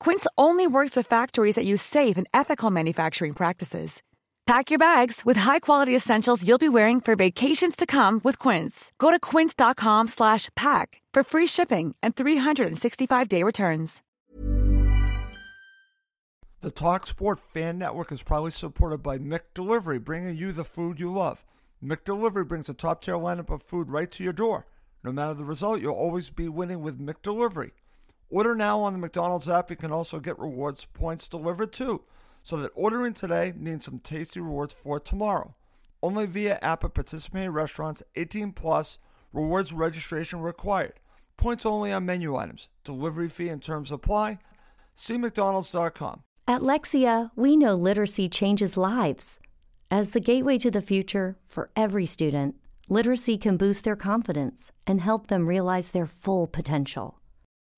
Quince only works with factories that use safe and ethical manufacturing practices. Pack your bags with high-quality essentials you'll be wearing for vacations to come with Quince. Go to quince.com/pack for free shipping and 365-day returns. The Talk Sport Fan Network is proudly supported by McDelivery, bringing you the food you love. McDelivery brings a top-tier lineup of food right to your door. No matter the result, you'll always be winning with McDelivery. Order now on the McDonald's app. You can also get rewards points delivered too, so that ordering today means some tasty rewards for tomorrow. Only via app at participating restaurants. 18 plus. Rewards registration required. Points only on menu items. Delivery fee and terms apply. See McDonald's.com. At Lexia, we know literacy changes lives. As the gateway to the future for every student, literacy can boost their confidence and help them realize their full potential.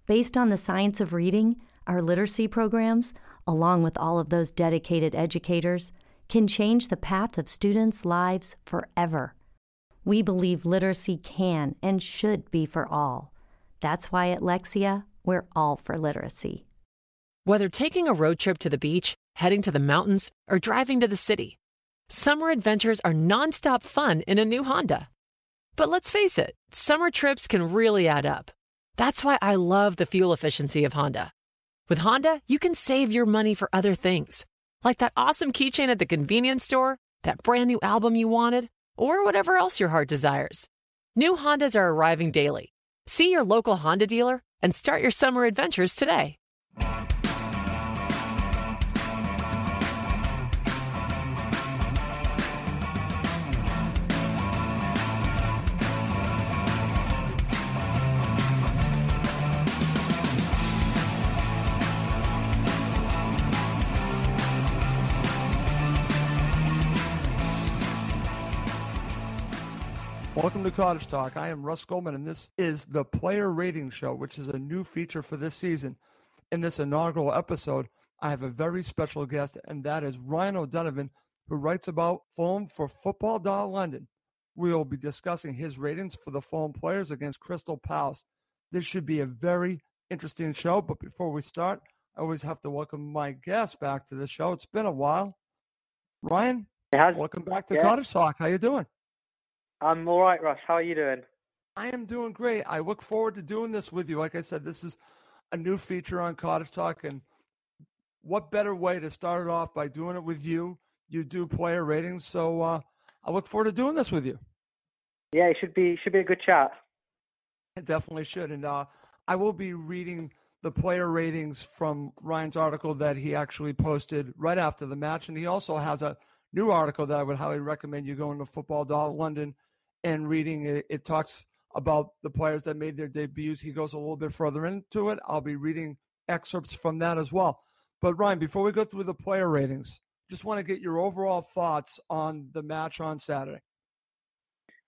Based on the science of reading, our literacy programs, along with all of those dedicated educators, can change the path of students' lives forever. We believe literacy can and should be for all. That's why at Lexia, we're all for literacy. Whether taking a road trip to the beach, heading to the mountains, or driving to the city, summer adventures are nonstop fun in a new Honda. But let's face it, summer trips can really add up. That's why I love the fuel efficiency of Honda. With Honda, you can save your money for other things, like that awesome keychain at the convenience store, that brand new album you wanted, or whatever else your heart desires. New Hondas are arriving daily. See your local Honda dealer and start your summer adventures today. Welcome to Cottage Talk. I am Russ Goldman, and this is the Player Rating Show, which is a new feature for this season. In this inaugural episode, I have a very special guest, and that is Ryan O'Donovan, who writes about Fulham for Football London. We will be discussing his ratings for the Fulham players against Crystal Palace. This should be a very interesting show, but before we start, I always have to welcome my guest back to the show. It's been a while. Ryan, welcome back to yeah. Cottage Talk. How you doing? I'm all right, Russ. How are you doing? I am doing great. I look forward to doing this with you. Like I said, this is a new feature on Cottage Talk, and what better way to start it off by doing it with you? You do player ratings, so uh, I look forward to doing this with you. Yeah, it should be should be a good chat. It definitely should, and uh, I will be reading the player ratings from Ryan's article that he actually posted right after the match, and he also has a new article that I would highly recommend you going to Football London and reading it, it talks about the players that made their debuts. He goes a little bit further into it. I'll be reading excerpts from that as well. But Ryan, before we go through the player ratings, just want to get your overall thoughts on the match on Saturday.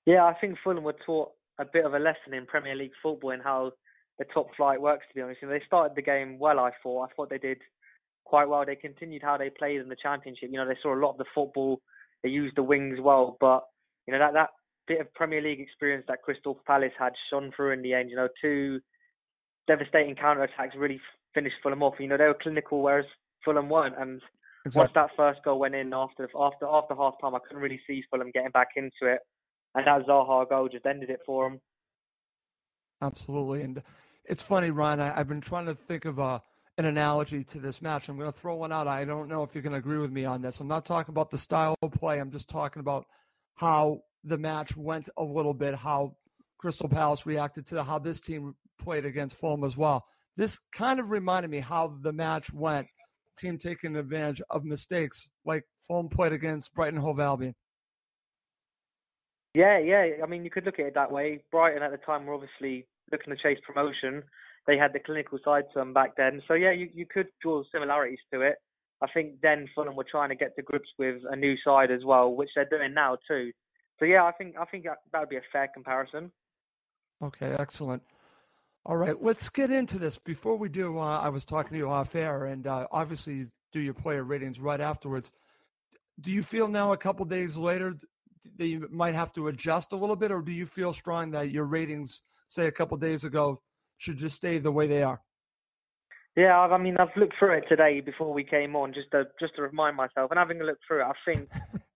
Yeah, I think Fulham were taught a bit of a lesson in Premier League football and how the top flight works. To be honest, they started the game well. I thought. I thought they did quite well. They continued how they played in the Championship. You know, they saw a lot of the football. They used the wings well, but you know that that bit of Premier League experience that Crystal Palace had shone through in the end. You know, two devastating counter attacks really finished Fulham off. You know, they were clinical, whereas Fulham weren't. And exactly. once that first goal went in after after after half time, I couldn't really see Fulham getting back into it. And that Zaha goal just ended it for them. Absolutely, and it's funny, Ryan. I, have been trying to think of a an analogy to this match. I'm going to throw one out. I don't know if you can agree with me on this. I'm not talking about the style of play. I'm just talking about how the match went a little bit, how Crystal Palace reacted to how this team played against Fulham as well. This kind of reminded me how the match went. Team taking advantage of mistakes like Fulham played against Brighton Hove Albion. Yeah, yeah. I mean, you could look at it that way. Brighton at the time were obviously looking to chase promotion. They had the clinical side to them back then. So yeah, you, you could draw similarities to it. I think then Fulham were trying to get to grips with a new side as well, which they're doing now too. So yeah, I think I think that would be a fair comparison. Okay, excellent. All right, let's get into this. Before we do, uh, I was talking to you off air, and uh, obviously do your player ratings right afterwards. Do you feel now, a couple days later, that you might have to adjust a little bit, or do you feel strong that your ratings, say a couple days ago, should just stay the way they are? Yeah, I mean, I've looked through it today before we came on, just to just to remind myself. And having a look through it, I think,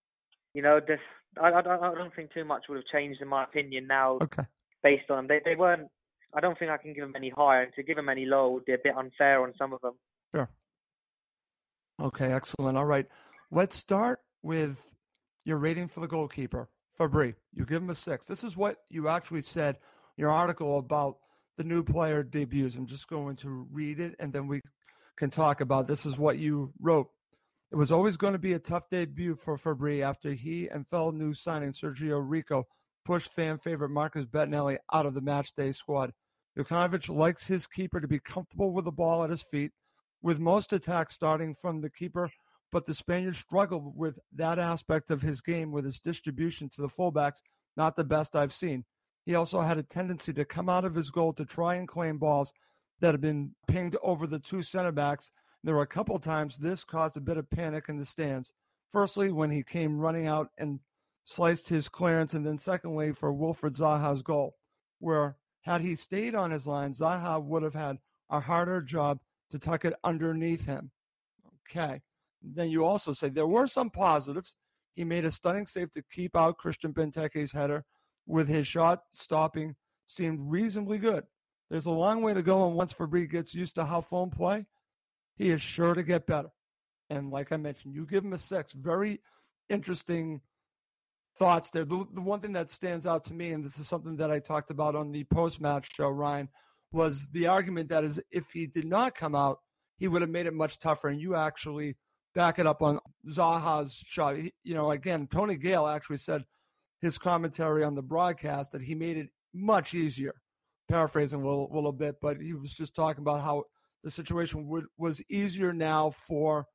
you know, this I, I, I don't think too much would have changed in my opinion now, okay. based on them. They they weren't. I don't think I can give them any higher, and to give them any low would be a bit unfair on some of them. Sure. Okay, excellent. All right, let's start with your rating for the goalkeeper, Fabri. You give him a six. This is what you actually said your article about the new player debuts. I'm just going to read it and then we can talk about this is what you wrote. It was always going to be a tough debut for Fabri after he and fellow new signing Sergio Rico pushed fan favorite Marcus Bettinelli out of the matchday squad. Jokanovic likes his keeper to be comfortable with the ball at his feet, with most attacks starting from the keeper, but the Spaniard struggled with that aspect of his game with his distribution to the fullbacks, not the best I've seen. He also had a tendency to come out of his goal to try and claim balls that had been pinged over the two center backs. There were a couple times this caused a bit of panic in the stands. Firstly, when he came running out and sliced his clearance, and then secondly, for Wilfried Zaha's goal, where had he stayed on his line, Zaha would have had a harder job to tuck it underneath him. Okay. Then you also say there were some positives. He made a stunning save to keep out Christian Benteke's header with his shot stopping seemed reasonably good. There's a long way to go, and once Fabri gets used to how Fulham play, he is sure to get better. And like I mentioned, you give him a six. Very interesting thoughts there. The, the one thing that stands out to me, and this is something that I talked about on the post match show, Ryan, was the argument that is if he did not come out, he would have made it much tougher. And you actually back it up on Zaha's shot. He, you know, again, Tony Gale actually said his commentary on the broadcast that he made it much easier. Paraphrasing a little, little bit, but he was just talking about how the situation would, was easier now for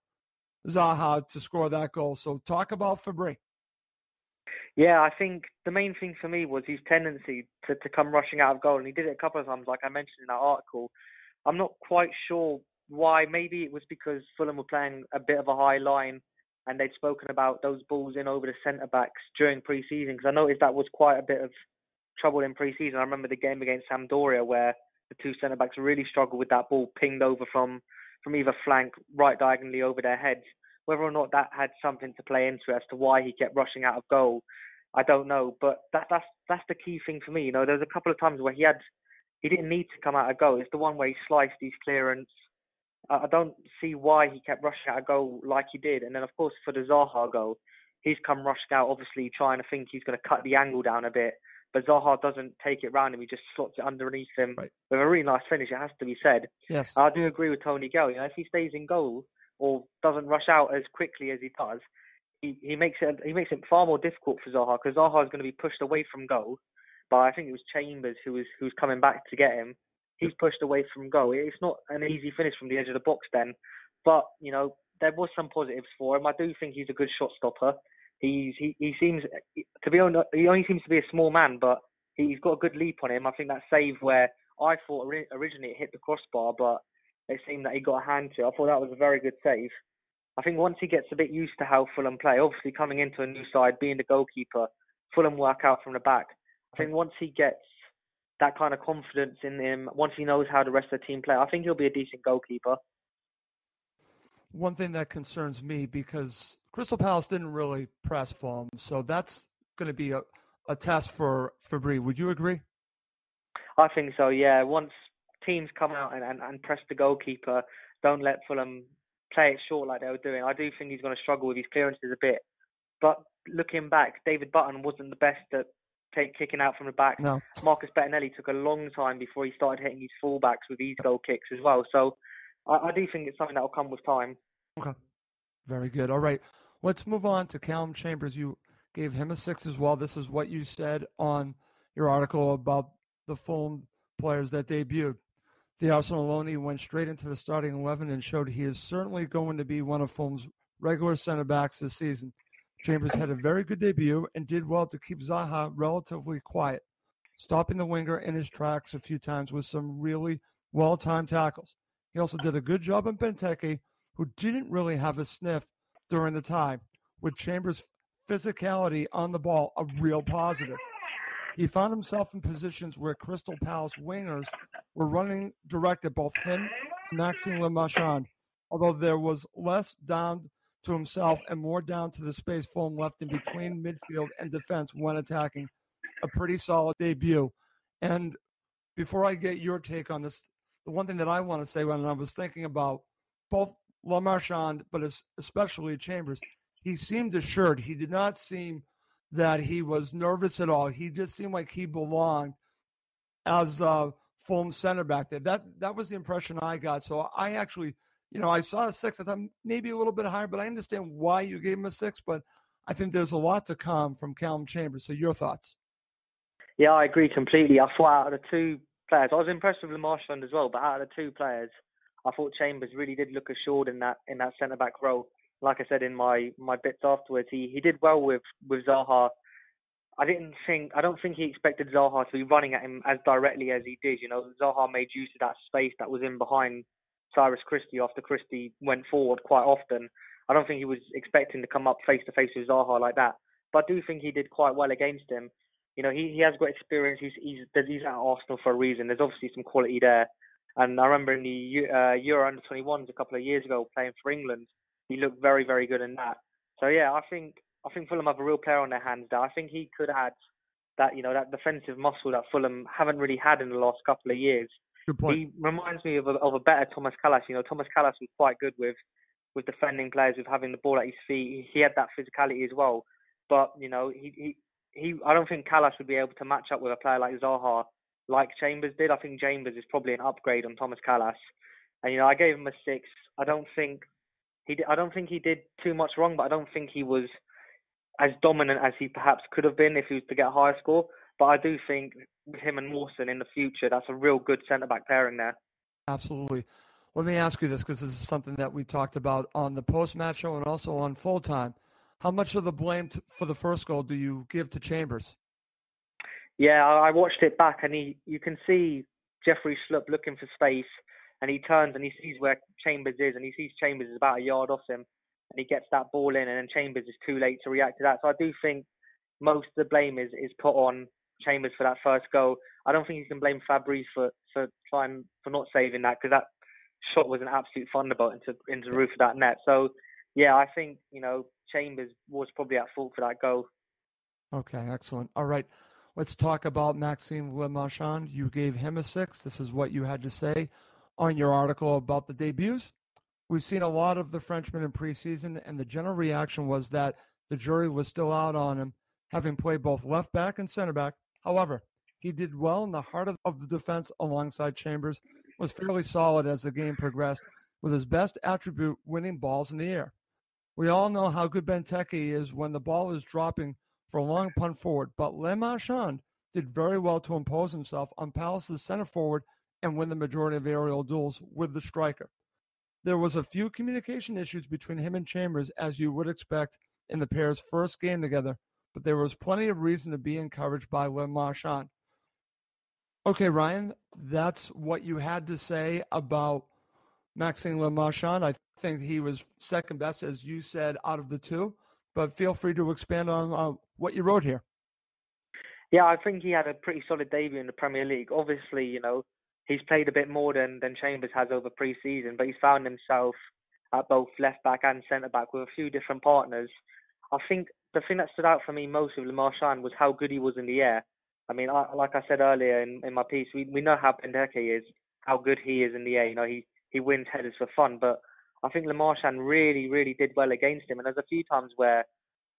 Zaha to score that goal. So talk about Fabri. Yeah, I think the main thing for me was his tendency to, to come rushing out of goal, and he did it a couple of times, like I mentioned in that article. I'm not quite sure why. Maybe it was because Fulham were playing a bit of a high line and they'd spoken about those balls in over the centre backs during pre-season because I noticed that was quite a bit of trouble in pre-season. I remember the game against Sampdoria where the two centre backs really struggled with that ball pinged over from from either flank right diagonally over their heads. Whether or not that had something to play into as to why he kept rushing out of goal, I don't know. But that that's that's the key thing for me. You know, there's a couple of times where he had he didn't need to come out of goal. It's the one where he sliced his clearance I don't see why he kept rushing out a goal like he did. And then, of course, for the Zaha goal, he's come rushing out, obviously trying to think he's going to cut the angle down a bit. But Zaha doesn't take it round him; he just slots it underneath him right. with a really nice finish. It has to be said. Yes, I do agree with Tony Gale. You know, if he stays in goal or doesn't rush out as quickly as he does, he, he makes it he makes it far more difficult for Zaha because Zaha is going to be pushed away from goal. But I think it was Chambers who was who was coming back to get him, he's pushed away from goal. It's not an easy finish from the edge of the box then, but you know there was some positives for him. I do think he's a good shot stopper. He's he, he seems to be honest, he only seems to be a small man, but he's got a good leap on him. I think that save where I thought originally it hit the crossbar, but it seemed that he got a hand to. It. I thought that was a very good save. I think once he gets a bit used to how Fulham play, obviously coming into a new side, being the goalkeeper, Fulham work out from the back. I think once he gets that kind of confidence in him once he knows how the rest of the team play. I think he'll be a decent goalkeeper. One thing that concerns me because Crystal Palace didn't really press Fulham, so that's going to be a, a test for Fabri. Would you agree? I think so. Yeah. Once teams come out and, and, and press the goalkeeper, don't let Fulham play it short like they were doing. I do think he's going to struggle with his clearances a bit. But looking back, David Button wasn't the best at take kicking out from the back. No. Marcus Bettinelli took a long time before he started hitting his fullbacks with these goal kicks as well. So I, I do think it's something that will come with time. Okay. Very good. All right. Let's move on to Calum Chambers. You gave him a six as well. This is what you said on your article about the Fulham players that debuted. the Arsenal loanee went straight into the starting 11 and showed he is certainly going to be one of Fulham's regular center backs this season. Chambers had a very good debut and did well to keep Zaha relatively quiet, stopping the winger in his tracks a few times with some really well timed tackles. He also did a good job on Benteke, who didn't really have a sniff during the time, with Chambers' physicality on the ball a real positive. He found himself in positions where Crystal Palace wingers were running direct at both him and Maxime Le Marchand, although there was less down to himself and more down to the space Fulham left in between midfield and defense when attacking. A pretty solid debut. And before I get your take on this, the one thing that I want to say when I was thinking about both Le Marchand, but especially Chambers, he seemed assured. He did not seem that he was nervous at all. He just seemed like he belonged as a full center back there. That that was the impression I got. So I actually, you know, I saw a six. I thought maybe a little bit higher, but I understand why you gave him a six. But I think there's a lot to come from Calum Chambers. So your thoughts? Yeah, I agree completely. I thought out of the two players, I was impressed with Le Marchand as well. But out of the two players, I thought Chambers really did look assured in that in that centre back role like I said in my my bits afterwards, he he did well with with Zaha. I didn't think I don't think he expected Zaha to be running at him as directly as he did. You know, Zaha made use of that space that was in behind Cyrus Christie after Christie went forward quite often. I don't think he was expecting to come up face to face with Zaha like that. But I do think he did quite well against him. You know, he he has got experience. He's he's he's at Arsenal for a reason. There's obviously some quality there. And I remember in the uh, Euro under 21s a couple of years ago playing for England, he looked very, very good in that. So yeah, I think I think Fulham have a real player on their hands there. I think he could add that you know that defensive muscle that Fulham haven't really had in the last couple of years. Good point. He reminds me of a, of a better Thomas Kalas. You know, Thomas Kalas was quite good with with defending players, with having the ball at his feet. He had that physicality as well. But you know, he he, he I don't think Kalas would be able to match up with a player like Zaha, like Chambers did. I think Chambers is probably an upgrade on Thomas Kalas. And you know, I gave him a six. I don't think he I don't think he did too much wrong, but I don't think he was as dominant as he perhaps could have been if he was to get a higher score. But I do think with him and Mawson in the future, that's a real good centre back pairing there. Absolutely. Let me ask you this because this is something that we talked about on the post match show and also on full time. How much of the blame t- for the first goal do you give to Chambers? Yeah, I watched it back and he, you can see Jeffrey Schlupp looking for space and he turns and he sees where Chambers is, and he sees Chambers is about a yard off him, and he gets that ball in, and then Chambers is too late to react to that. So I do think most of the blame is is put on Chambers for that first goal. I don't think you can blame Fabri for for trying for not saving that because that shot was an absolute thunderbolt into into the roof of that net. So yeah, I think you know Chambers was probably at fault for that goal. Okay, excellent. All right. Let's talk about Maxime Le Marchand. You gave him a six. This is what you had to say on your article about the debuts. We've seen a lot of the Frenchman in preseason, and the general reaction was that the jury was still out on him, having played both left back and center back. However, he did well in the heart of, of the defense alongside Chambers, was fairly solid as the game progressed, with his best attribute winning balls in the air. We all know how good Benteke is when the ball is dropping for a long punt forward, but Le Marchand did very well to impose himself on Palace's center forward and win the majority of aerial duels with the striker. There was a few communication issues between him and Chambers, as you would expect in the pair's first game together, but there was plenty of reason to be encouraged by Le Marchand. Okay, Ryan, that's what you had to say about Maxime Le Marchand. I think he was second best, as you said, out of the two, but feel free to expand on uh, what you wrote here. Yeah, I think he had a pretty solid debut in the Premier League. Obviously, you know, he's played a bit more than, than Chambers has over pre-season, but he's found himself at both left back and centre back with a few different partners. I think the thing that stood out for me most with Le Marchand was how good he was in the air. I mean, I, like I said earlier in, in my piece, we, we know how Benteke is, how good he is in the air. You know, he, he wins headers for fun, but I think Le Marchand really, really did well against him. And there's a few times where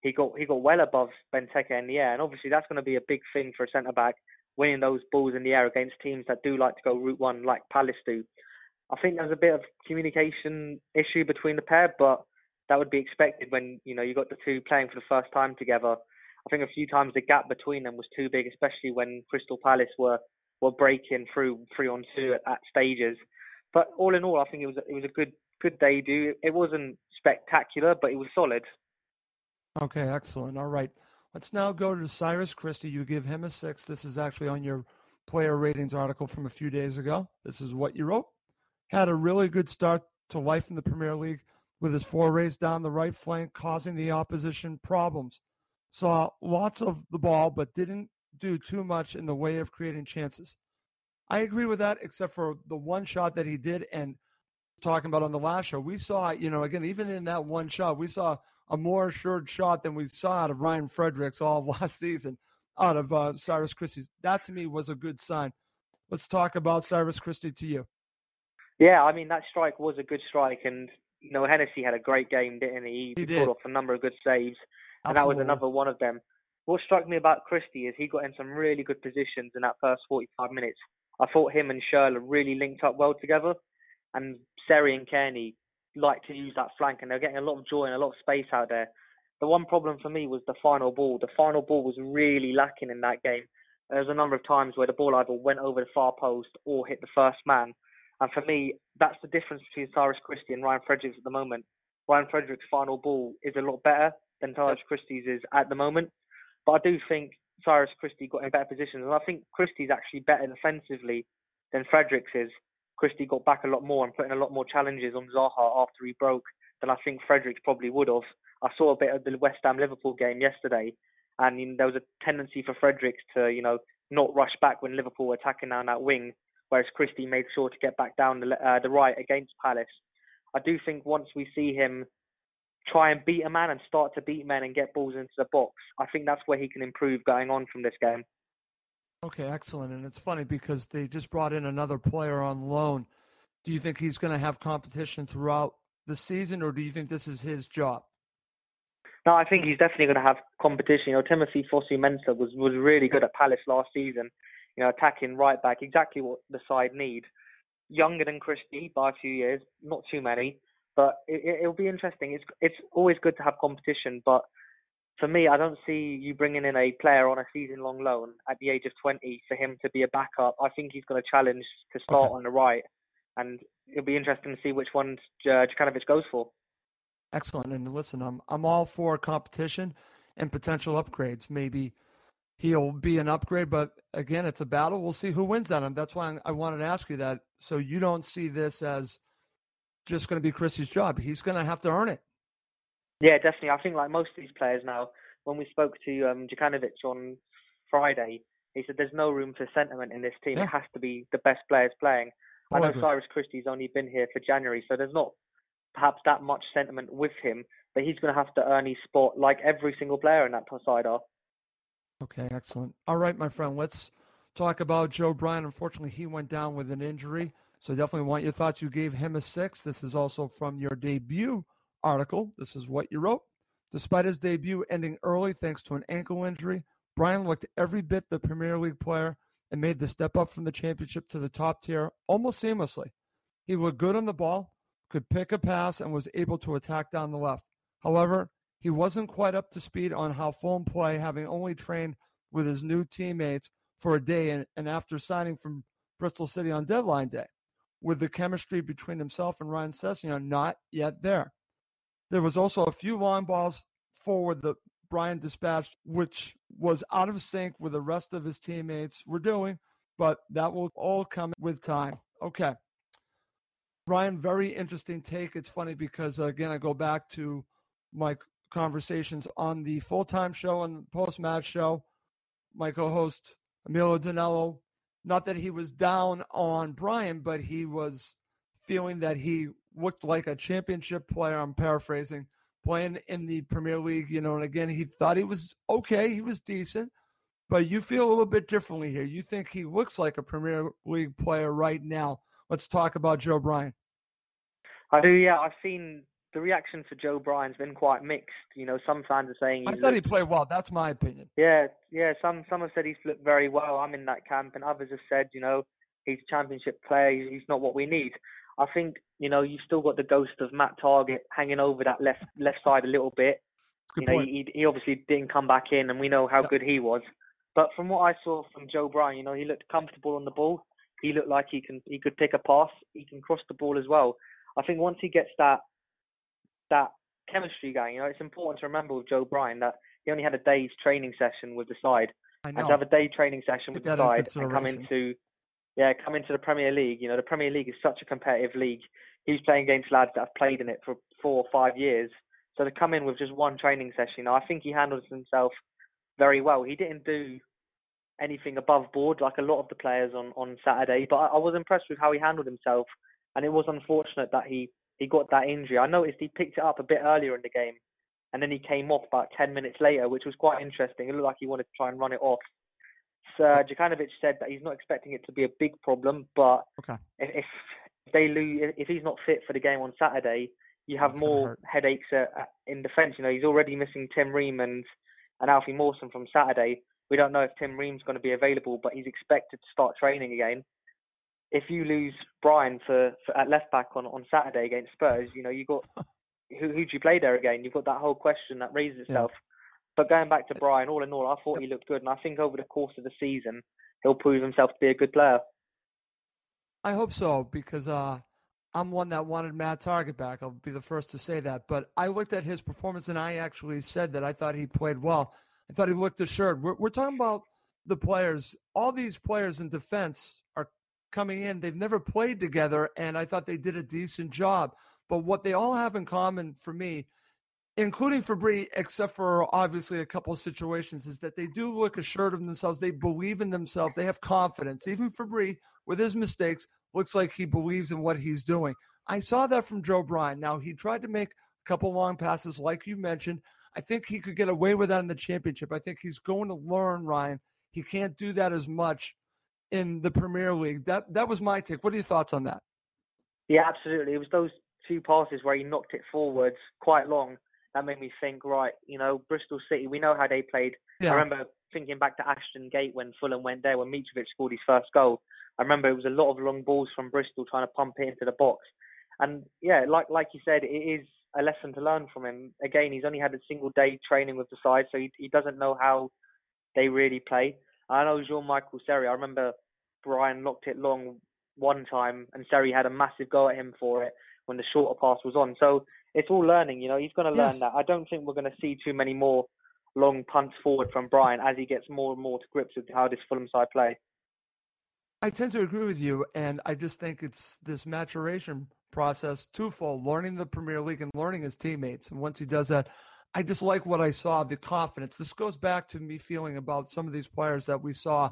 he got he got well above Benteke in the air, and obviously that's going to be a big thing for a centre back winning those balls in the air against teams that do like to go route one, like Palace do. I think there's a bit of communication issue between the pair, but that would be expected when you know you got the two playing for the first time together. I think a few times the gap between them was too big, especially when Crystal Palace were were breaking through three on two at, at stages. But all in all, I think it was it was a good good debut. It wasn't spectacular, but it was solid. Okay, excellent. All right. Let's now go to Cyrus Christie. You give him a six. This is actually on your player ratings article from a few days ago. This is what you wrote. Had a really good start to life in the Premier League with his forays down the right flank, causing the opposition problems. Saw lots of the ball, but didn't do too much in the way of creating chances. I agree with that, except for the one shot that he did. And talking about on the last show, we saw, you know, again, even in that one shot, we saw a more assured shot than we saw out of Ryan Fredericks all of last season, out of uh, Cyrus Christie. That to me was a good sign. Let's talk about Cyrus Christie to you. Yeah, I mean that strike was a good strike, and you know Hennessey had a great game, didn't he? He, he pulled off a number of good saves, Absolutely. and that was another one of them. What struck me about Christie is he got in some really good positions in that first 45 minutes. I thought him and Schürrle really linked up well together, and Seri and Cairney like to use that flank, and they're getting a lot of joy and a lot of space out there. The one problem for me was the final ball. The final ball was really lacking in that game. There was a number of times where the ball either went over the far post or hit the first man. And for me, that's the difference between Cyrus Christie and Ryan Fredericks at the moment. Ryan Fredericks' final ball is a lot better than Cyrus Christie's is at the moment. But I do think Cyrus Christie got in better positions. And I think Christie's actually better defensively than Fredericks is. Christie got back a lot more and put in a lot more challenges on Zaha after he broke than I think Fredericks probably would have. I saw a bit of the West Ham Liverpool game yesterday, and you know, there was a tendency for Fredericks to, you know, not rush back when Liverpool were attacking down that wing, whereas Christie made sure to get back down the, uh, the right against Palace. I do think once we see him try and beat a man and start to beat men and get balls into the box, I think that's where he can improve going on from this game. Okay, excellent. And it's funny because they just brought in another player on loan. Do you think he's going to have competition throughout the season, or do you think this is his job? No, I think he's definitely going to have competition. You know, Timothy Fosu-Mensah was was really good at Palace last season. You know, attacking right back, exactly what the side need. Younger than Christie by a few years, not too many, but it, it'll be interesting. It's it's always good to have competition, but for me, I don't see you bringing in a player on a season-long loan at the age of 20 for him to be a backup. I think he's going to challenge to start Okay. on the right, and it'll be interesting to see which one uh, goes for. Excellent. And listen, I'm I'm all for competition and potential upgrades. Maybe he'll be an upgrade, but again, it's a battle. We'll see who wins that. And that's why I wanted to ask you that. So you don't see this as just going to be Christie's job. He's going to have to earn it. Yeah, definitely. I think like most of these players now, when we spoke to um, Jokanovic on Friday, he said there's no room for sentiment in this team. Yeah. It has to be the best players playing. Oh, I I know agree. Cyrus Christie's only been here for January, so there's not perhaps that much sentiment with him, but he's going to have to earn his spot like every single player in that side are. Okay, excellent. All right, my friend, let's talk about Joe Bryan. Unfortunately, he went down with an injury, so definitely want your thoughts. You gave him a six. This is also from your debut article. This is what you wrote. Despite his debut ending early thanks to an ankle injury, Bryan looked every bit the Premier League player and made the step up from the championship to the top tier almost seamlessly. He looked good on the ball, could pick a pass, and was able to attack down the left. However, he wasn't quite up to speed on how Fulham play, having only trained with his new teammates for a day and, and after signing from Bristol City on deadline day, with the chemistry between himself and Ryan Sessegnon not yet there. There was also a few long balls forward that Bryan dispatched, which was out of sync with the rest of his teammates were doing, but that will all come with time. Okay. Ryan, very interesting take. It's funny because, again, I go back to my conversations on the full time show and post match show. My co host, Emilio Danello, not that he was down on Bryan, but he was feeling that he looked like a championship player. I'm paraphrasing, playing in the Premier League, you know, and again, he thought he was okay, he was decent, but you feel a little bit differently here. You think he looks like a Premier League player right now. Let's talk about Joe Bryan. I do, yeah. I've seen the reaction for Joe Bryan's been quite mixed. You know, some fans are saying I thought he played well. That's my opinion. Yeah, yeah. Some some have said he's looked very well. I'm in that camp, and others have said, you know, he's a championship player. He's not what we need. I think you know you've still got the ghost of Matt Targett hanging over that left left side a little bit. Good you know, point. he he obviously didn't come back in, and we know how Yep. good he was. But from what I saw from Joe Bryan, you know, he looked comfortable on the ball. He looked like he can he could pick a pass. He can cross the ball as well. I think once he gets that that chemistry going, you know, it's important to remember with Joe Bryan that he only had a day's training session with the side. And to have a day training session with the side and come into yeah, come into the Premier League. You know, the Premier League is such a competitive league. He's playing against lads that have played in it for four or five years. So to come in with just one training session, you know, I think he handled himself very well. He didn't do anything above board like a lot of the players on, on Saturday, but I, I was impressed with how he handled himself. And it was unfortunate that he, he got that injury. I noticed he picked it up a bit earlier in the game and then he came off about 10 minutes later, which was quite interesting. It looked like he wanted to try and run it off. So Jokanovic said that he's not expecting it to be a big problem, but Okay. if, if they lose, if he's not fit for the game on Saturday, you have That's more headaches at, at- in defence. You know, he's already missing Tim Ream and, and Alfie Mawson from Saturday. We don't know if Tim Ream's going to be available, but he's expected to start training again. If you lose Bryan for, for at left back on, on Saturday against Spurs, you know you got who who do you play there again? You've got that whole question that raises Yeah. itself. But going back to Bryan, all in all, I thought he looked good, and I think over the course of the season, he'll prove himself to be a good player. I hope so because uh, I'm one that wanted Matt Targett back. I'll be the first to say that. But I looked at his performance and I actually said that I thought he played well. I thought he looked assured. We're, we're talking about the players. All these players in defense are coming in. They've never played together, and I thought they did a decent job. But what they all have in common for me, including Fabri, except for obviously a couple of situations, is that they do look assured of themselves. They believe in themselves. They have confidence. Even Fabri, with his mistakes, looks like he believes in what he's doing. I saw that from Joe Bryan. Now, he tried to make a couple long passes, like you mentioned. I think he could get away with that in the championship. I think he's going to learn, Ryan. He can't do that as much in the Premier League. That that was my take. What are your thoughts on that? Yeah, absolutely. It was those two passes where he knocked it forwards quite long that made me think, right, you know, Bristol City, we know how they played. Yeah. I remember thinking back to Ashton Gate when Fulham went there, when Mitrovic scored his first goal. I remember it was a lot of long balls from Bristol trying to pump it into the box. And yeah, like like you said, it is a lesson to learn from him. Again, he's only had a single day training with the side, so he, he doesn't know how they really play. I know Jean-Michael Seri, I remember Bryan locked it long one time and Seri had a massive go at him for it when the shorter pass was on. So it's all learning, you know, he's going to learn Yes. that. I don't think we're going to see too many more long punts forward from Bryan as he gets more and more to grips with how this Fulham side play. I tend to agree with you, and I just think it's this maturation process twofold: learning the Premier League and learning his teammates. And once he does that, I just like what I saw, the confidence. This goes back to me feeling about some of these players that we saw,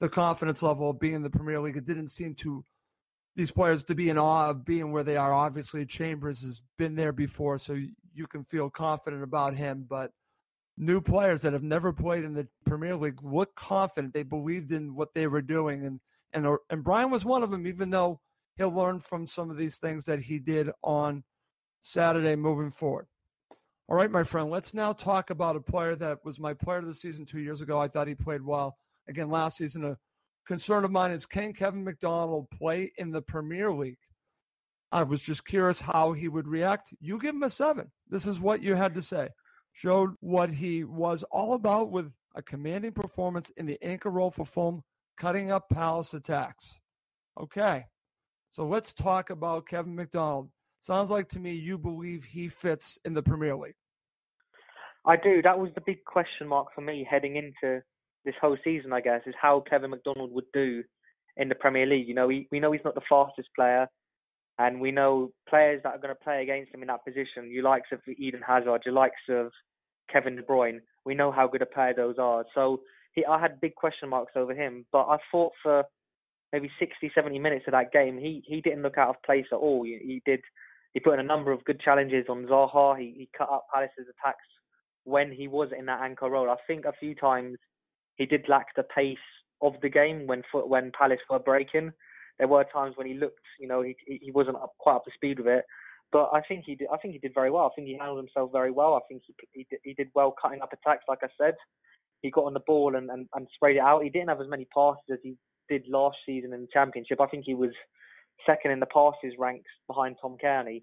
the confidence level of being in the Premier League. It didn't seem to these players to be in awe of being where they are. Obviously, Chambers has been there before, so you can feel confident about him. But new players that have never played in the Premier League look confident. They believed in what they were doing, and and uh, and Bryan was one of them. Even though he'll learn from some of these things that he did on Saturday moving forward. All right, my friend. Let's now talk about a player that was my player of the season two years ago. I thought he played well again last season. A concern of mine is can Kevin McDonald play in the Premier League? I was just curious how he would react. You give him a seven. This is what you had to say. Showed what he was all about with a commanding performance in the anchor role for Fulham, cutting up Palace attacks. Okay, so let's talk about Kevin McDonald. Sounds like to me you believe he fits in the Premier League. I do. That was the big question mark for me heading into this whole season, I guess, is how Kevin McDonald would do in the Premier League. You know, we, we know he's not the fastest player, and we know players that are going to play against him in that position, you likes of Eden Hazard, you likes of Kevin De Bruyne. We know how good a player those are. So he, I had big question marks over him, but I thought for maybe 60, 70 minutes of that game, he, he didn't look out of place at all. He, he did. He put in a number of good challenges on Zaha. He, he cut up Palace's attacks when he was in that anchor role. I think a few times he did lack the pace of the game when when Palace were breaking. There were times when he looked, you know, he he wasn't up, quite up to speed with it. But I think he did. I think he did very well. I think he handled himself very well. I think he he did, he did well cutting up attacks. Like I said, he got on the ball and, and and sprayed it out. He didn't have as many passes as he did last season in the championship. I think he was second in the passes ranks behind Tom Cairney.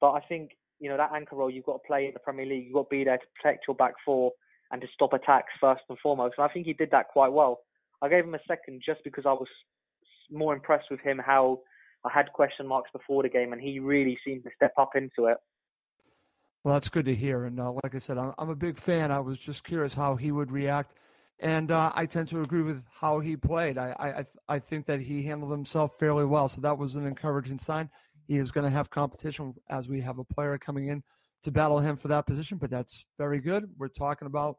But I think you know that anchor role you've got to play in the Premier League. You've got to be there to protect your back four and to stop attacks first and foremost. And I think he did that quite well. I gave him a second just because I was more impressed with him how I had question marks before the game, and he really seemed to step up into it. Well, that's good to hear. And uh, like I said, I'm, I'm, a big fan. I was just curious how he would react, and uh, I tend to agree with how he played. I I, I think that he handled himself fairly well, so that was an encouraging sign. He is going to have competition as we have a player coming in to battle him for that position, but that's very good. We're talking about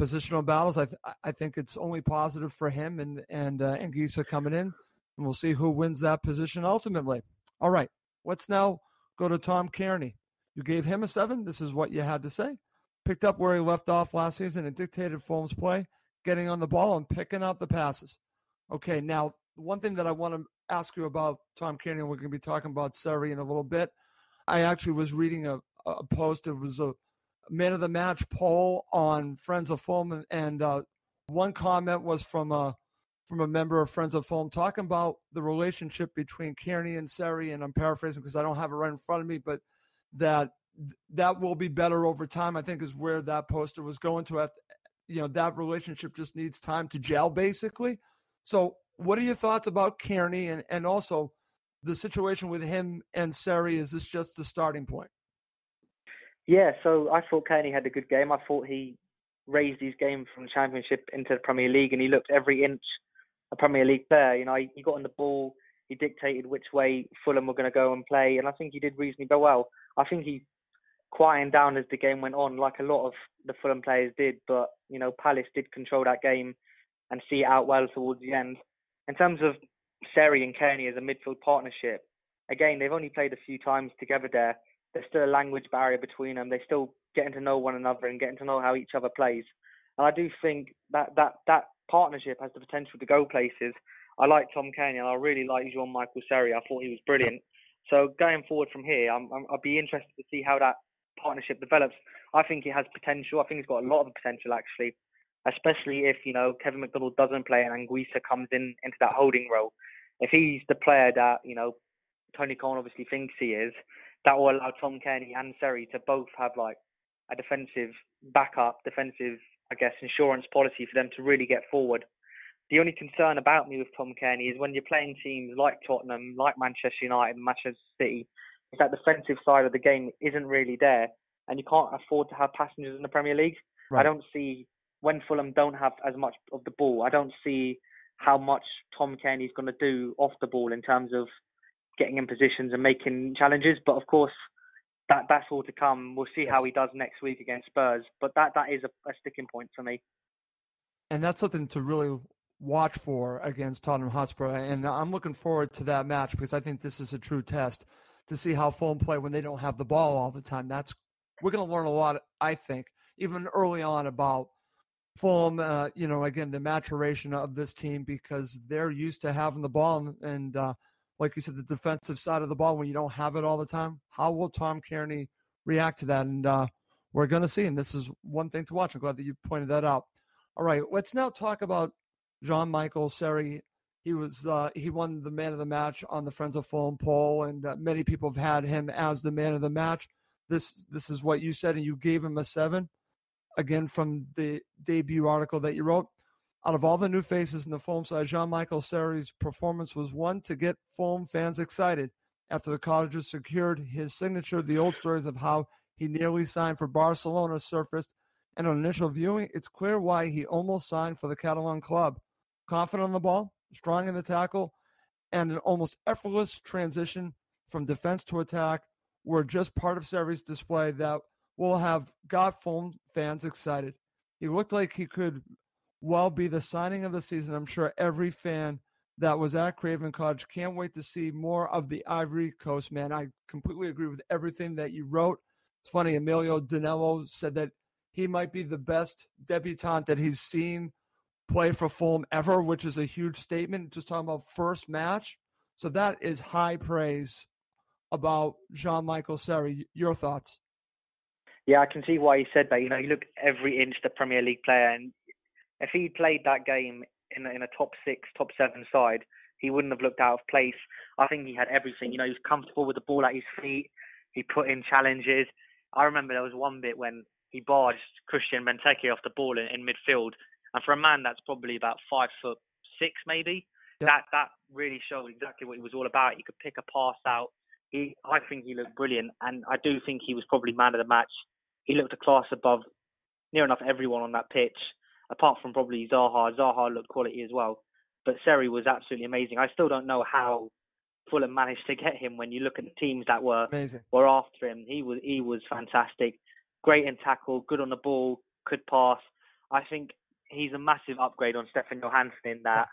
positional battles. I th- I think it's only positive for him and and uh, Anguissa coming in, and we'll see who wins that position ultimately. All right, let's now go to Tom Cairney. You gave him a seven. This is what you had to say. Picked up where he left off last season and dictated Fulham's play, getting on the ball and picking up the passes. Okay, now one thing that I want to ask you about Tom Cairney, we're going to be talking about Seri in a little bit. I actually was reading a, a post. It was a man of the match poll on Friends of Fulham, and uh, one comment was from a from a member of Friends of Fulham talking about the relationship between Cairney and Seri, and I'm paraphrasing because I don't have it right in front of me, but that that will be better over time. I think is where that poster was going to. At you know that relationship just needs time to gel, basically. So, what are your thoughts about Cairney, and and also the situation with him and Seri? Is this just the starting point? Yeah, so I thought Cairney had a good game. I thought he raised his game from the Championship into the Premier League, and he looked every inch a Premier League player. You know, he, he got on the ball, he dictated which way Fulham were going to go and play, and I think he did reasonably well. I think he quieted down as the game went on, like a lot of the Fulham players did. But you know, Palace did control that game and see it out well towards the end. In terms of Seri and Cairney as a midfield partnership, again, they've only played a few times together there there's still a language barrier between them. They're still getting to know one another and getting to know how each other plays. And I do think that that that partnership has the potential to go places. I like Tom Cairney and I really like Jean Michael Seri. I thought he was brilliant. So going forward from here, I'm, i would be interested to see how that partnership develops. I think it has potential. I think it's got a lot of potential actually, especially if you know Kevin McDonald doesn't play and Anguissa comes in into that holding role. If he's the player that you know Tony Khan obviously thinks he is, that will allow Tom Cairney and Seri to both have like a defensive backup, defensive, I guess, insurance policy for them to really get forward. The only concern about me with Tom Cairney is when you're playing teams like Tottenham, like Manchester United, Manchester City, is that defensive side of the game isn't really there, and you can't afford to have passengers in the Premier League. Right. I don't see when Fulham don't have as much of the ball. I don't see how much Tom Cairney's going to do off the ball in terms of getting in positions and making challenges. But of course, that that's all to come. We'll see how he does next week against Spurs. But that that is a, a sticking point for me. And that's something to really watch for against Tottenham Hotspur. And I'm looking forward to that match because I think this is a true test to see how Fulham play when they don't have the ball all the time. That's we're going to learn a lot, I think, even early on about Fulham. Uh, you know, again, the maturation of this team because they're used to having the ball and. Uh, like you said, the defensive side of the ball when you don't have it all the time. How will Tom Cairney react to that? And uh, we're going to see. And this is one thing to watch. I'm glad that you pointed that out. All right, let's now talk about Jean Michael Seri. He was uh, he won the man of the match on the Friends of Fulham poll, and uh, many people have had him as the man of the match. This this is what you said, and you gave him a seven. Again, from the debut article that you wrote. Out of all the new faces in the Fulham side, Jean-Michel Seri's performance was one to get Fulham fans excited. After the Cottagers secured his signature, the old stories of how he nearly signed for Barcelona surfaced, and on initial viewing, it's clear why he almost signed for the Catalan club. Confident on the ball, strong in the tackle, and an almost effortless transition from defense to attack were just part of Seri's display that will have got Fulham fans excited. He looked like he could well be the signing of the season. I'm sure every fan that was at Craven Cottage can't wait to see more of the Ivory Coast man. I completely agree with everything that you wrote. It's funny, Emilio Danello said that he might be the best debutant that he's seen play for Fulham ever, which is a huge statement. Just talking about first match. So that is high praise about Jean Michael Seri. Your thoughts? Yeah, I can see why he said that. You know, he looked every inch the Premier League player, and if he played that game in a, in a top six, top seven side, he wouldn't have looked out of place. I think he had everything. You know, he was comfortable with the ball at his feet. He put in challenges. I remember there was one bit when he barged Christian Benteke off the ball in, in midfield, and for a man that's probably about five foot six, maybe, yep. that that really showed exactly what he was all about. He could pick a pass out. He, I think he looked brilliant, and I do think he was probably man of the match. He looked a class above near enough everyone on that pitch, apart from probably Zaha. Zaha looked quality as well, but Seri was absolutely amazing. I still don't know how Fulham managed to get him. When you look at the teams that were amazing. were after him, he was he was fantastic. Great in tackle, good on the ball, could pass. I think he's a massive upgrade on Stefan Johansen in that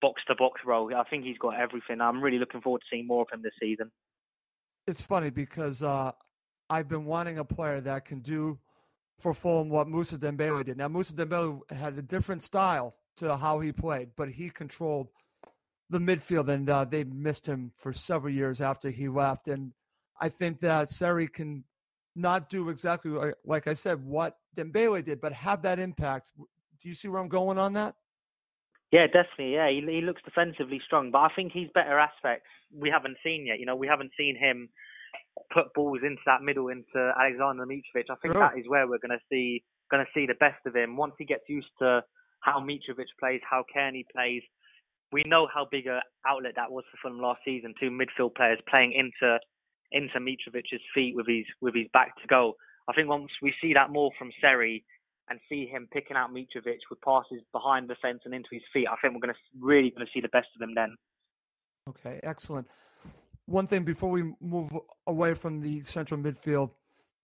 box to box role. I think he's got everything. I'm really looking forward to seeing more of him this season. It's funny because uh, I've been wanting a player that can do for Fulham what Moussa Dembele did. Now Moussa Dembele had a different style to how he played, but he controlled the midfield, and uh, they missed him for several years after he left. And I think that Seri can not do exactly like, like I said what Dembele did, but have that impact. Do you see where I'm going on that? Yeah, definitely. Yeah, he, he looks defensively strong, but I think he's better aspects we haven't seen yet. You know, we haven't seen him put balls into that middle into Alexander Mitrovic. I think sure. that is where we're going to see going to see the best of him once he gets used to how Mitrovic plays, how Cairney plays. We know how big a outlet that was for Fulham last season. Two midfield players playing into into Mitrovic's feet with his with his back to goal. I think once we see that more from Seri and see him picking out Mitrovic with passes behind the fence and into his feet, I think we're going to really going to see the best of them then. Okay, excellent. One thing before we move away from the central midfield,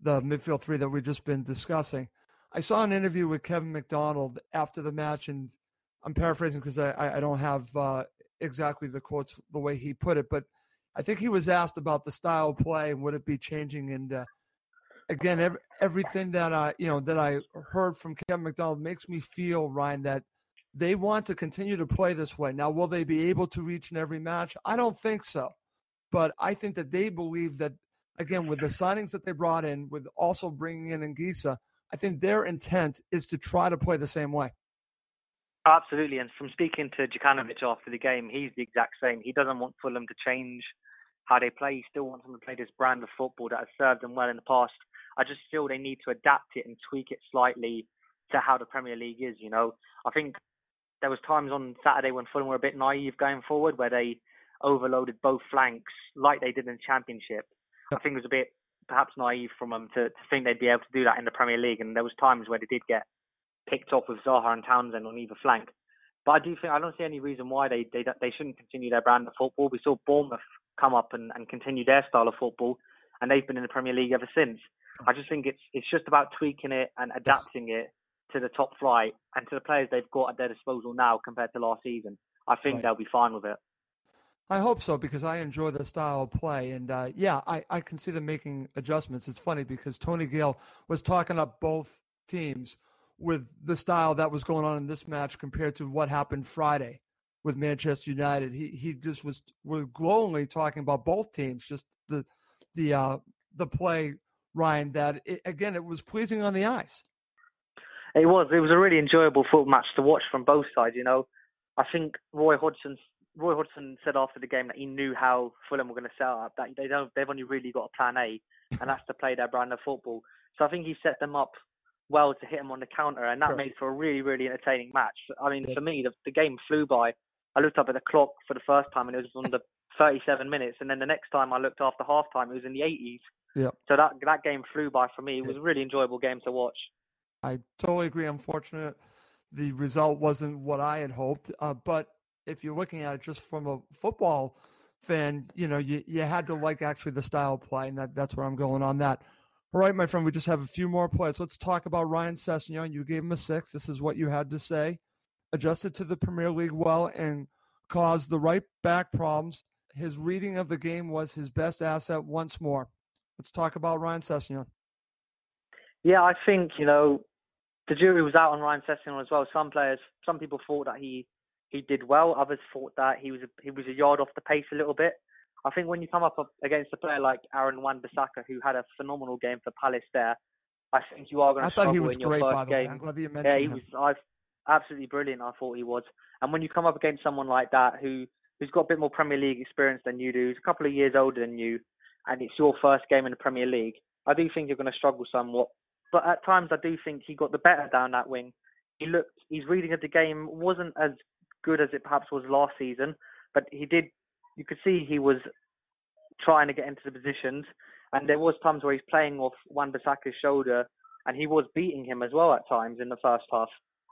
the midfield three that we've just been discussing, I saw an interview with Kevin McDonald after the match, and I'm paraphrasing because I, I don't have uh, exactly the quotes the way he put it, but I think he was asked about the style of play and would it be changing. And uh, again, every, everything that I you know that I heard from Kevin McDonald makes me feel Ryan that they want to continue to play this way. Now, will they be able to reach in every match? I don't think so, but I think that they believe that again with the signings that they brought in, with also bringing in Anguissa, I think their intent is to try to play the same way. Absolutely, and from speaking to Jokanovic after the game, he's the exact same. He doesn't want Fulham to change how they play. He still wants them to play this brand of football that has served them well in the past. I just feel they need to adapt it and tweak it slightly to how the Premier League is. You know, I think there was times on Saturday when Fulham were a bit naive going forward, where they overloaded both flanks like they did in the Championship. I think it was a bit perhaps naive from them to, to think they'd be able to do that in the Premier League, and there was times where they did get picked off with Zaha and Townsend on either flank. But I do think I don't see any reason why they they they shouldn't continue their brand of football. We saw Bournemouth come up and, and continue their style of football, and they've been in the Premier League ever since. I just think it's it's just about tweaking it and adapting it to the top flight and to the players they've got at their disposal now compared to last season. I think right. they'll be fine with it. I hope so because I enjoy the style of play, and uh, yeah, I, I can see them making adjustments. It's funny because Tony Gale was talking up both teams with the style that was going on in this match compared to what happened Friday with Manchester United. He he just was was glowingly talking about both teams, just the the uh, the play, Ryan. That it, again, it was pleasing on the eyes. It was. It was a really enjoyable football match to watch from both sides. You know, I think Roy Hodgson Roy Hodgson said after the game that he knew how Fulham were going to set up. That they don't. They've only really got a plan A, and that's to play their brand of football. So I think he set them up well to hit him on the counter, and that sure. made for a really, really entertaining match. I mean, yeah. for me, the, the game flew by. I looked up at the clock for the first time, and it was on the 37 minutes, and then the next time I looked after half time, it was in the 80s. Yeah. So that that game flew by for me. It was a really enjoyable game to watch. I totally agree. Unfortunate, the result wasn't what I had hoped. Uh, but if you're looking at it just from a football fan, you know, you, you had to like actually the style of play, and that, that's where I'm going on that. All right, my friend, we just have a few more plays. Let's talk about Ryan Sessegnon. You gave him a six. This is what you had to say. Adjusted to the Premier League well and caused the right back problems. His reading of the game was his best asset once more. Let's talk about Ryan Sessegnon. Yeah, I think, you know, the jury was out on Ryan Sessegnon as well. Some players, some people thought that he, he did well. Others thought that he was a, he was a yard off the pace a little bit. I think when you come up against a player like Aaron Wan-Bissaka, who had a phenomenal game for Palace there, I think you are going to struggle in your great, first game. I'm glad you mentioned yeah, he him. was I've, absolutely brilliant. I thought he was. And when you come up against someone like that, who who's got a bit more Premier League experience than you do, who's a couple of years older than you, and it's your first game in the Premier League, I do think you're going to struggle somewhat. But at times, I do think he got the better down that wing. He looked, his reading of the game wasn't as good as it perhaps was last season, but he did. You could see he was trying to get into the positions, and there was times where he's playing off Wan-Bissaka's shoulder, and he was beating him as well at times in the first half.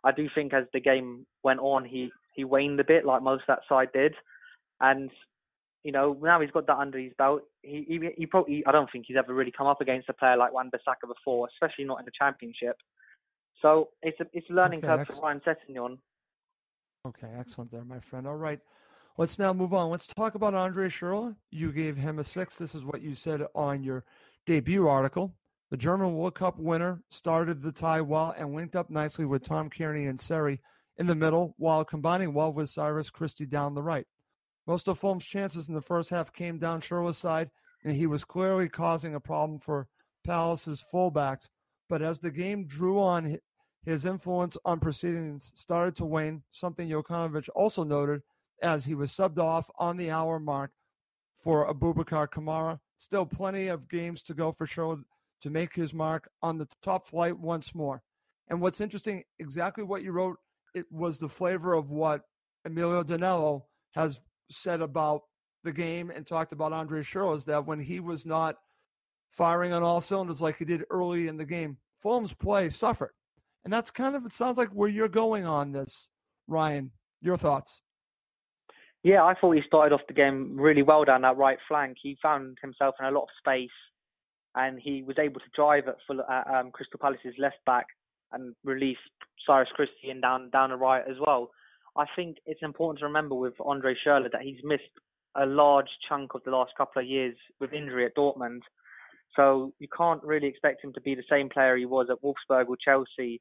I do think as the game went on, he he waned a bit, like most of that side did, and you know now he's got that under his belt. He he, he probably I don't think he's ever really come up against a player like Wan-Bissaka before, especially not in the championship. So it's a it's a learning Okay, curve excellent. for Ryan Sessegnon. Okay, excellent there, my friend. All right. Let's now move on. Let's talk about Andre Schurrle. You gave him a six. This is what you said on your debut article. The German World Cup winner started the tie well and linked up nicely with Tom Cairney and Seri in the middle while combining well with Cyrus Christie down the right. Most of Fulham's chances in the first half came down Schurrle's side, and he was clearly causing a problem for Palace's fullbacks. But as the game drew on, his influence on proceedings started to wane, something Jokanovic also noted as he was subbed off on the hour mark for Abubakar Kamara. Still plenty of games to go for Schurrle to make his mark on the top flight once more. And what's interesting, exactly what you wrote, it was the flavor of what Emilio Danello has said about the game and talked about Andre Schurrle is that when he was not firing on all cylinders like he did early in the game, Fulham's play suffered. And that's kind of, it sounds like where you're going on this, Ryan. Your thoughts? Yeah, I thought he started off the game really well down that right flank. He found himself in a lot of space, and he was able to drive at, full, um, Crystal Palace's left back and release Cyrus Christie and down down the right as well. I think it's important to remember with Andre Schurrle that he's missed a large chunk of the last couple of years with injury at Dortmund. So you can't really expect him to be the same player he was at Wolfsburg or Chelsea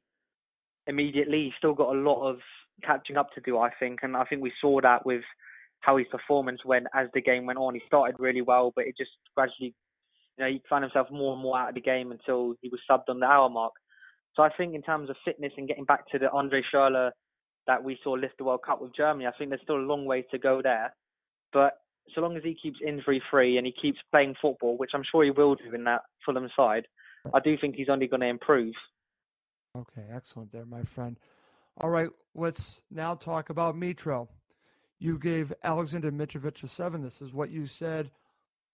immediately. He's still got a lot of catching up to do, I think, and I think we saw that with how his performance went as the game went on. He started really well, but it just gradually, you know, he found himself more and more out of the game until he was subbed on the hour mark. So I think in terms of fitness and getting back to the Andre Schurrle that we saw lift the World Cup with Germany, I think there's still a long way to go there. But so long as he keeps injury free and he keeps playing football, which I'm sure he will do in that Fulham side, I do think he's only going to improve. Okay, excellent there, my friend. All right, let's now talk about Mitro. You gave Alexander Mitrovic a seven. This is what you said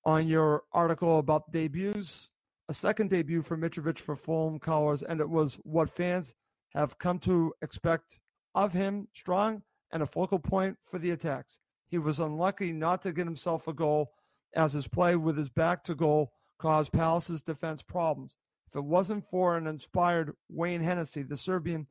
on your article about debuts. A second debut for Mitrovic for Fulham colors, and it was what fans have come to expect of him strong and a focal point for the attacks. He was unlucky not to get himself a goal as his play with his back to goal caused Palace's defense problems. If it wasn't for an inspired Wayne Hennessey, the Serbian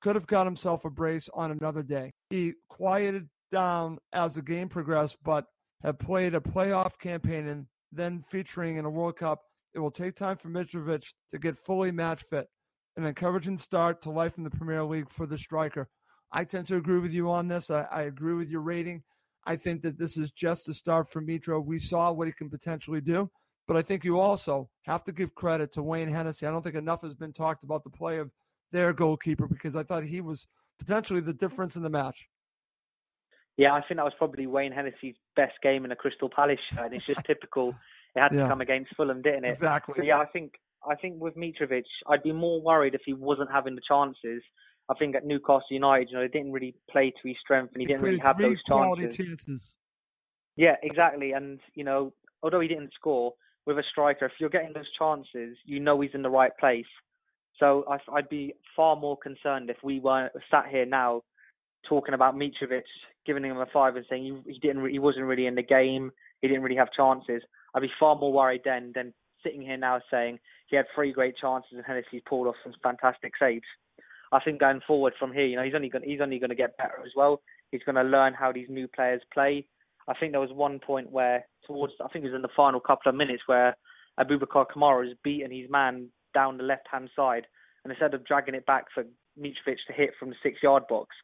could have got himself a brace on another day. He quieted down as the game progressed, but had played a playoff campaign and then featuring in a World Cup. It will take time for Mitrovic to get fully match fit. An encouraging start to life in the Premier League for the striker. I tend to agree with you on this. I, I agree with your rating. I think that this is just a start for Mitro. We saw what he can potentially do, but I think you also have to give credit to Wayne Hennessey. I don't think enough has been talked about the play of their goalkeeper because I thought he was potentially the difference in the match. Yeah, I think that was probably Wayne Hennessey's best game in a Crystal Palace shirt, and it's just typical. It had to Yeah. come against Fulham, didn't it? Exactly. Yeah, I think I think with Mitrovic, I'd be more worried if he wasn't having the chances. I think at Newcastle United, you know, they didn't really play to his strength, and he, He didn't really have those chances. chances. Yeah, exactly. And you know, although he didn't score with a striker, if you're getting those chances, you know he's in the right place. So I, I'd be far more concerned if we weren't sat here now talking about Mitrovic, giving him a five and saying he, he didn't, he wasn't really in the game, he didn't really have chances. I'd be far more worried then than sitting here now saying he had three great chances and Hennessey pulled off some fantastic saves. I think going forward from here, you know, he's only going he's only going to get better as well. He's going to learn how these new players play. I think there was one point where towards I think it was in the final couple of minutes where Abubakar Kamara has beaten his man down the left hand side, and instead of dragging it back for Mitrovic to hit from the six yard box,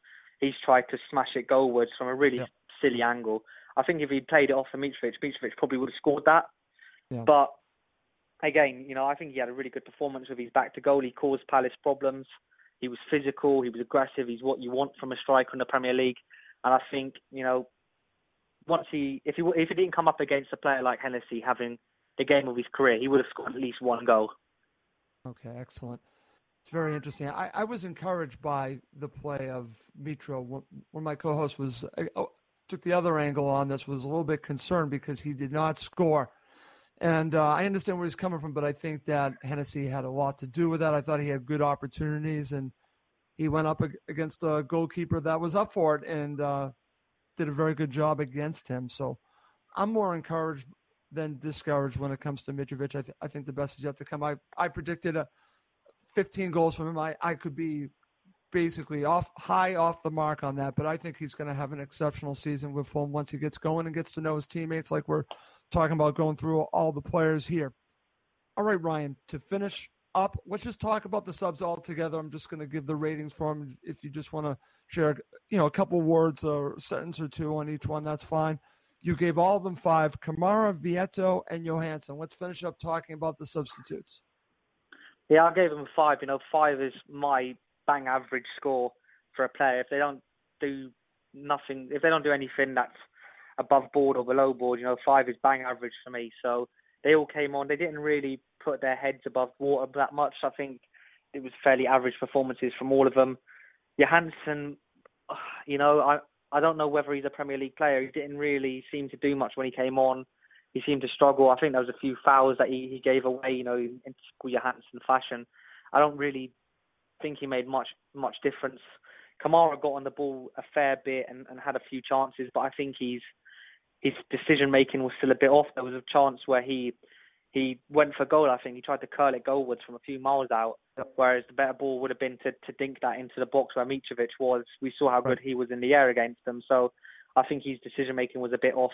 he's tried to smash it goalwards from a really Yeah. silly angle. I think if he'd played it off for Mitrovic, Mitrovic probably would have scored that. Yeah. But again, you know, I think he had a really good performance with his back to goal. He caused Palace problems. He was physical. He was aggressive. He's what you want from a striker in the Premier League. And I think, you know, once he, if he, if he didn't come up against a player like Hennessey, having the game of his career. He would have scored at least one goal. Okay, excellent. It's very interesting. I, I was encouraged by the play of Mitro. When my co-host was uh, took the other angle on this, was a little bit concerned because he did not score. And uh, I understand where he's coming from, but I think that Hennessey had a lot to do with that. I thought he had good opportunities, and he went up against a goalkeeper that was up for it and uh, did a very good job against him. So I'm more encouraged than discouraged when it comes to Mitrovic. I, th- I think the best is yet to come. I, I predicted a 15 goals from him. I, I could be basically off high off the mark on that, but I think he's going to have an exceptional season with Fulham once he gets going and gets to know his teammates like we're talking about going through all the players here. All right, Ryan, to finish up, let's just talk about the subs all together. I'm just going to give the ratings for them. If you just want to share, you know, a couple words or sentence or two on each one, that's fine. You gave all of them five: Kamara, Vietto, and Johansen. Let's finish up talking about the substitutes. Yeah, I gave them five. You know, five is my bang average score for a player. If they don't do nothing, if they don't do anything that's above board or below board. You know, five is bang average for me. So they all came on. They didn't really put their heads above water that much. I think it was fairly average performances from all of them. Johansen, you know, I I don't know whether he's a Premier League player. He didn't really seem to do much when he came on. He seemed to struggle. I think there was a few fouls that he, he gave away, you know, in typical Johansen fashion. I don't really think he made much much difference. Kamara got on the ball a fair bit and, and had a few chances, but I think he's his decision making was still a bit off. There was a chance where he he went for goal. I think he tried to curl it goalwards from a few miles out, whereas the better ball would have been to to dink that into the box where Mitrovic was. We saw how good he was in the air against them. So I think his decision making was a bit off.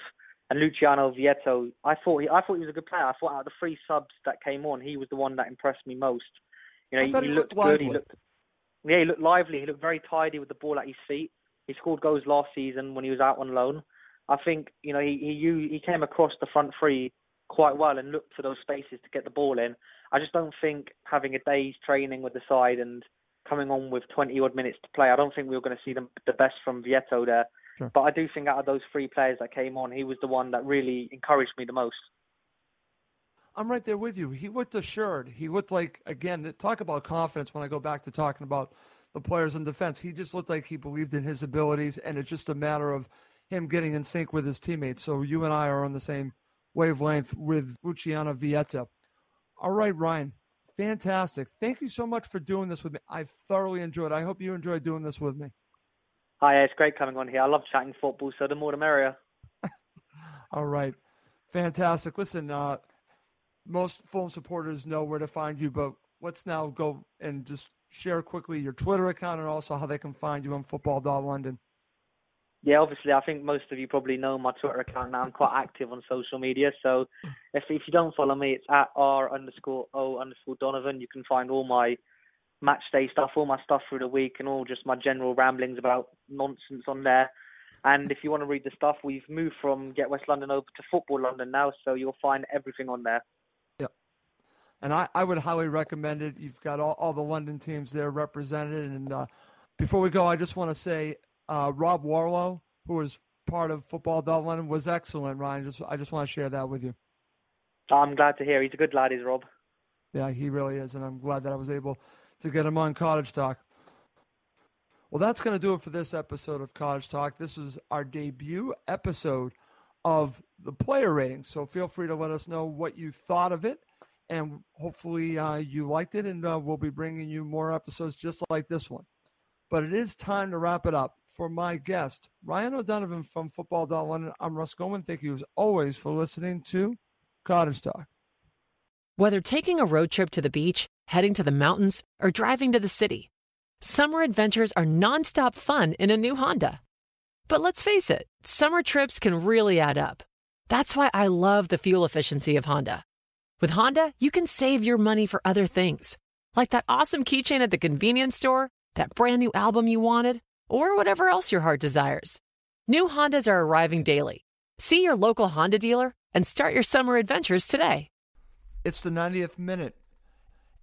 And Luciano Vietto, I thought he I thought he was a good player. I thought out of the three subs that came on, he was the one that impressed me most. You know, he, he, looked, looked good. He looked yeah, he looked lively. He looked very tidy with the ball at his feet. He scored goals last season when he was out on loan. I think you know he he he came across the front three quite well and looked for those spaces to get the ball in. I just don't think having a day's training with the side and coming on with 20 odd minutes to play, I don't think we were going to see the, the best from Vietto there. Sure. But I do think out of those three players that came on, he was the one that really encouraged me the most. I'm right there with you. He looked assured. He looked like again, talk about confidence when I go back to talking about the players in defense. He just looked like he believed in his abilities and it's just a matter of him getting in sync with his teammates. So you and I are on the same wavelength with Luciano Vietto. All right, Ryan. Fantastic. Thank you so much for doing this with me. I've thoroughly enjoyed it. I hope you enjoyed doing this with me. Hi, it's great coming on here. I love chatting football, so the more the merrier. All right. Fantastic. Listen, uh, most Fulham supporters know where to find you, but let's now go and just share quickly your Twitter account and also how they can find you on football.london yeah, obviously, I think most of you probably know my Twitter account now. I'm quite active on social media, so if if you don't follow me, it's at r underscore o underscore Donovan. You can find all my match day stuff, all my stuff through the week, and all just my general ramblings about nonsense on there. And if you want to read the stuff, we've moved from Get West London over to Football London now, so you'll find everything on there. Yeah, and I, I would highly recommend it. You've got all, all the London teams there represented. And uh, before we go, I just want to say uh, Rob Warlow, who was part of Football London, was excellent. Ryan, just I just want to share that with you. I'm glad to hear. He's a good lad, is Rob. Yeah, he really is, and I'm glad that I was able to get him on Cottage Talk. Well, that's going to do it for this episode of Cottage Talk. This is our debut episode of the player rating. So feel free to let us know what you thought of it, and hopefully uh, you liked it. And uh, we'll be bringing you more episodes just like this one. But it is time to wrap it up. For my guest, Ryan O'Donovan from Football London, I'm Russ Goldman. Thank you as always for listening to Cottage Talk. Whether taking a road trip to the beach, heading to the mountains, or driving to the city, summer adventures are nonstop fun in a new Honda. But let's face it, summer trips can really add up. That's why I love the fuel efficiency of Honda. With Honda, you can save your money for other things, like that awesome keychain at the convenience store that brand new album you wanted, or whatever else your heart desires. New Hondas are arriving daily. See your local Honda dealer and start your summer adventures today. It's the 90th minute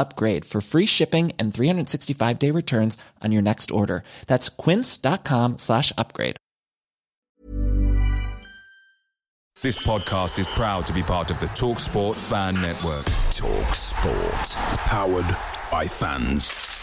upgrade for free shipping and 365 day returns on your next order. That's quince.com slash upgrade. This podcast is proud to be part of the TalkSport Fan Network. Talk Sport. Powered by fans.